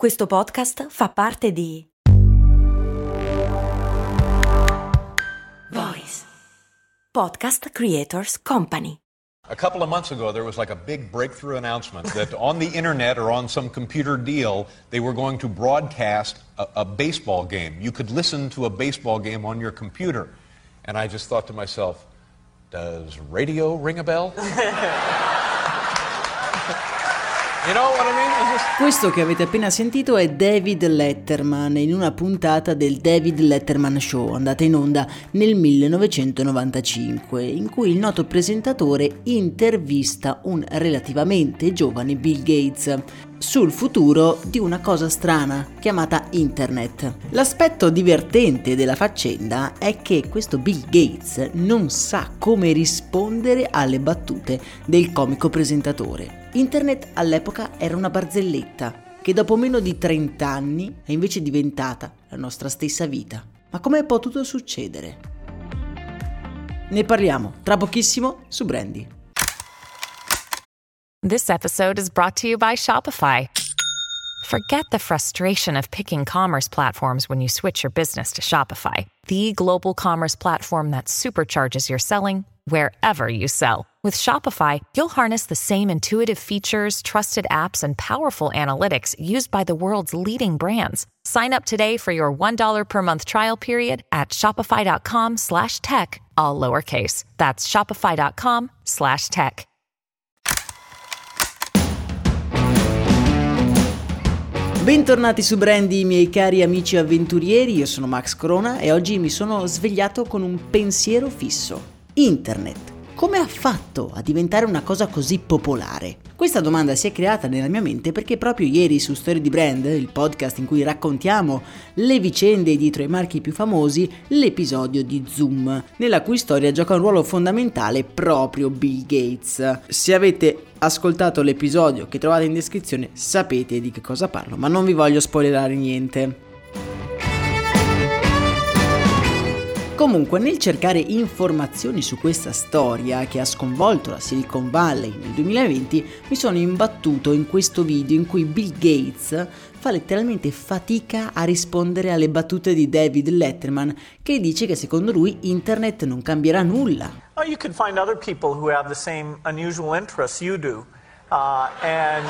Questo podcast fa parte di Voice Podcast Creators Company. A couple of months ago, there was like a big breakthrough announcement that on the internet or on some computer deal, they were going to broadcast a, a, baseball game. You could listen to a baseball game on your computer. And I just thought to myself, does radio ring a bell? Questo che avete appena sentito è David Letterman in una puntata del David Letterman Show andata in onda nel 1995, in cui il noto presentatore intervista un relativamente giovane Bill Gates sul futuro di una cosa strana chiamata Internet. L'aspetto divertente della faccenda è che questo Bill Gates non sa come rispondere alle battute del comico presentatore. Internet all'epoca era una barzelletta che dopo meno di 30 anni è invece diventata la nostra stessa vita. Ma come è potuto succedere? Ne parliamo tra pochissimo su Brandy. This episode is brought to you by Shopify. Forget the frustration of picking commerce platforms when you switch your business to Shopify, the global commerce platform that supercharges your selling wherever you sell. With Shopify, you'll harness the same intuitive features, trusted apps, and powerful analytics used by the world's leading brands. Sign up today for your $1 per month trial period at shopify.com slash tech, all lowercase. That's shopify.com slash tech. Bentornati su Brandy, miei cari amici avventurieri, io sono Max Corona e oggi mi sono svegliato con un pensiero fisso. Internet. Come ha fatto a diventare una cosa così popolare? Questa domanda si è creata nella mia mente perché proprio ieri su Story di Brand, il podcast in cui raccontiamo le vicende dietro i marchi più famosi, l'episodio di Zoom, nella cui storia gioca un ruolo fondamentale proprio Bill Gates. Se avete ascoltato l'episodio che trovate in descrizione sapete di che cosa parlo, ma non vi voglio spoilerare niente. Comunque, nel cercare informazioni su questa storia che ha sconvolto la Silicon Valley nel 2020, mi sono imbattuto in questo video in cui Bill Gates fa letteralmente fatica a rispondere alle battute di David Letterman, che dice che secondo lui internet non cambierà nulla. Oh, you can find other people who have the same unusual interests you do. Uh, and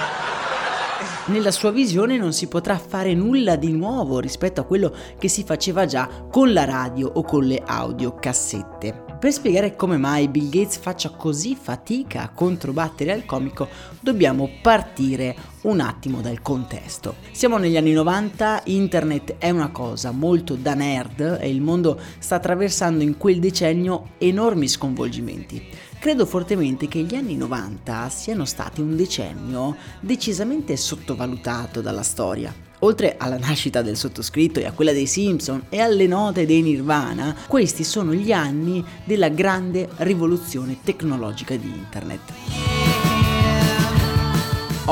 nella sua visione non si potrà fare nulla di nuovo rispetto a quello che si faceva già con la radio o con le audiocassette. Per spiegare come mai Bill Gates faccia così fatica a controbattere al comico, dobbiamo partire un attimo dal contesto. Siamo negli anni 90, internet è una cosa molto da nerd e il mondo sta attraversando in quel decennio enormi sconvolgimenti. Credo fortemente che gli anni 90 siano stati un decennio decisamente sottovalutato dalla storia. Oltre alla nascita del sottoscritto e a quella dei Simpson e alle note dei Nirvana, questi sono gli anni della grande rivoluzione tecnologica di Internet.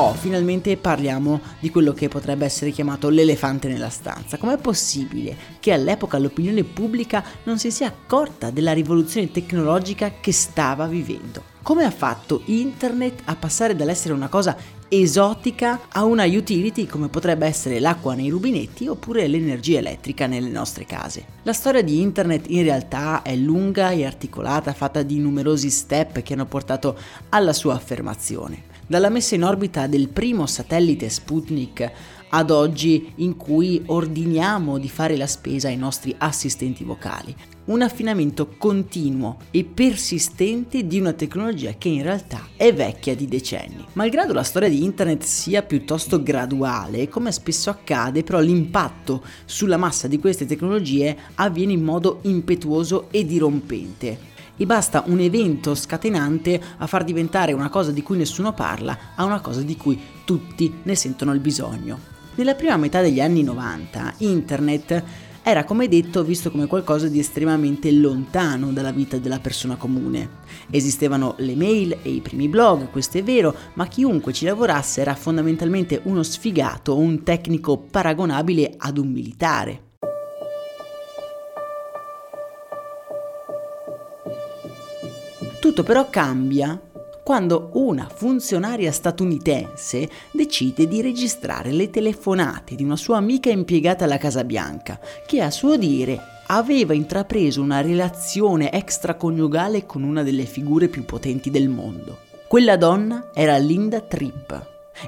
Oh, finalmente parliamo di quello che potrebbe essere chiamato l'elefante nella stanza. Com'è possibile che all'epoca l'opinione pubblica non si sia accorta della rivoluzione tecnologica che stava vivendo? Come ha fatto internet a passare dall'essere una cosa esotica a una utility come potrebbe essere l'acqua nei rubinetti oppure l'energia elettrica nelle nostre case. La storia di internet in realtà è lunga e articolata, fatta di numerosi step che hanno portato alla sua affermazione dalla messa in orbita del primo satellite Sputnik ad oggi in cui ordiniamo di fare la spesa ai nostri assistenti vocali. Un affinamento continuo e persistente di una tecnologia che in realtà è vecchia di decenni. Malgrado la storia di internet sia piuttosto graduale, come spesso accade, però l'impatto sulla massa di queste tecnologie avviene in modo impetuoso e dirompente e basta un evento scatenante a far diventare una cosa di cui nessuno parla a una cosa di cui tutti ne sentono il bisogno. Nella prima metà degli anni 90 internet era come detto visto come qualcosa di estremamente lontano dalla vita della persona comune. Esistevano le mail e i primi blog, questo è vero, ma chiunque ci lavorasse era fondamentalmente uno sfigato o un tecnico paragonabile ad un militare. Tutto però cambia quando una funzionaria statunitense decide di registrare le telefonate di una sua amica impiegata alla Casa Bianca, che a suo dire aveva intrapreso una relazione extraconiugale con una delle figure più potenti del mondo. Quella donna era Linda Tripp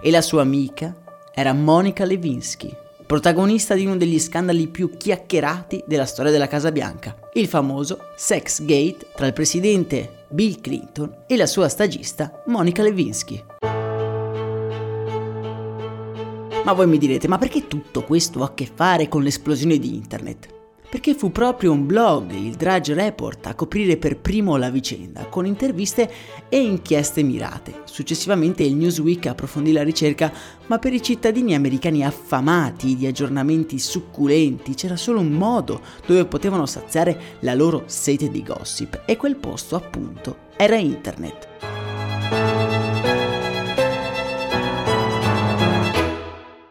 e la sua amica era Monica Lewinsky, protagonista di uno degli scandali più chiacchierati della storia della Casa Bianca, il famoso Sex Gate tra il presidente Bill Clinton e la sua stagista Monica Lewinsky. Ma voi mi direte, ma perché tutto questo ha a che fare con l'esplosione di internet? Perché fu proprio un blog, il Drudge Report, a coprire per primo la vicenda, con interviste e inchieste mirate. Successivamente il Newsweek approfondì la ricerca, ma per i cittadini americani affamati di aggiornamenti succulenti c'era solo un modo dove potevano saziare la loro sete di gossip, e quel posto appunto era internet.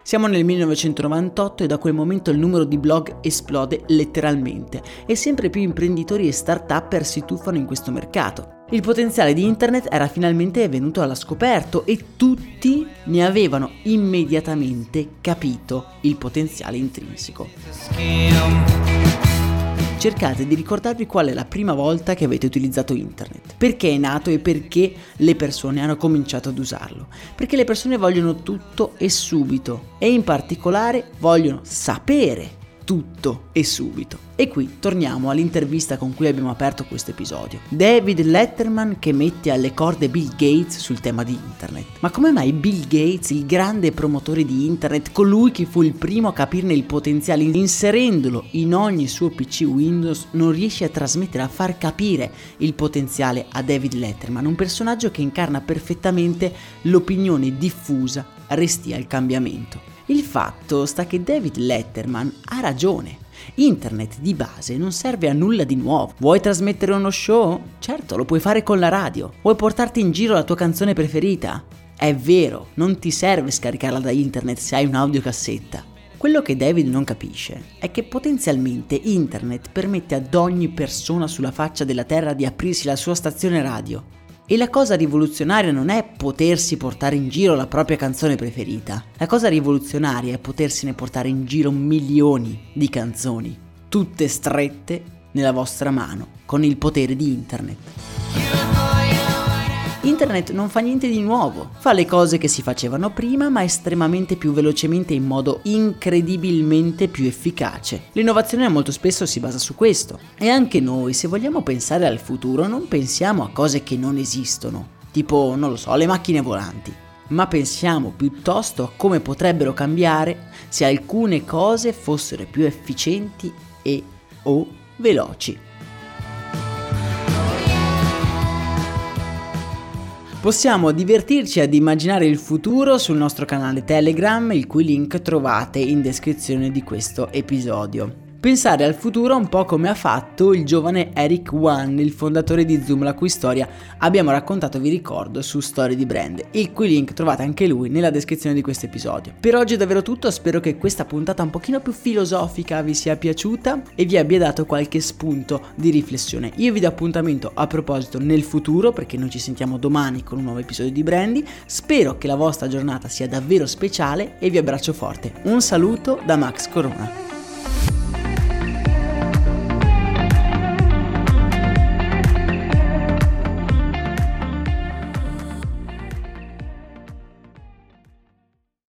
Siamo nel 1998 e da quel momento il numero di blog esplode letteralmente e sempre più imprenditori e start-upper si tuffano in questo mercato. Il potenziale di internet era finalmente venuto alla scoperto e tutti ne avevano immediatamente capito il potenziale intrinseco cercate di ricordarvi qual è la prima volta che avete utilizzato internet, perché è nato e perché le persone hanno cominciato ad usarlo. Perché le persone vogliono tutto e subito. E in particolare vogliono sapere tutto e subito. E qui torniamo all'intervista con cui abbiamo aperto questo episodio. David Letterman che mette alle corde Bill Gates sul tema di internet. Ma come mai Bill Gates, il grande promotore di internet, colui che fu il primo a capirne il potenziale, inserendolo in ogni suo PC Windows, non riesce a trasmettere, a far capire il potenziale a David Letterman, un personaggio che incarna perfettamente l'opinione diffusa resti al cambiamento. Il fatto sta che David Letterman ha ragione. Internet di base non serve a nulla di nuovo. Vuoi trasmettere uno show? Certo, lo puoi fare con la radio. Vuoi portarti in giro la tua canzone preferita? È vero, non ti serve scaricarla da internet se hai un'audiocassetta. Quello che David non capisce è che potenzialmente internet permette ad ogni persona sulla faccia della Terra di aprirsi la sua stazione radio e la cosa rivoluzionaria non è potersi portare in giro la propria canzone preferita. La cosa rivoluzionaria è potersene portare in giro milioni di canzoni, tutte strette nella vostra mano, con il potere di internet. Internet non fa niente di nuovo, fa le cose che si facevano prima ma estremamente più velocemente in modo incredibilmente più efficace. L'innovazione molto spesso si basa su questo e anche noi se vogliamo pensare al futuro non pensiamo a cose che non esistono, tipo non lo so, le macchine volanti, ma pensiamo piuttosto a come potrebbero cambiare se alcune cose fossero più efficienti e o veloci. Possiamo divertirci ad immaginare il futuro sul nostro canale Telegram, il cui link trovate in descrizione di questo episodio. Pensare al futuro un po' come ha fatto il giovane Eric Wan, il fondatore di Zoom, la cui storia abbiamo raccontato, vi ricordo, su Storie di Brand, il cui link trovate anche lui nella descrizione di questo episodio. Per oggi è davvero tutto, spero che questa puntata un pochino più filosofica vi sia piaciuta e vi abbia dato qualche spunto di riflessione. Io vi do appuntamento a proposito nel futuro, perché noi ci sentiamo domani con un nuovo episodio di Brandy. Spero che la vostra giornata sia davvero speciale e vi abbraccio forte. Un saluto da Max Corona.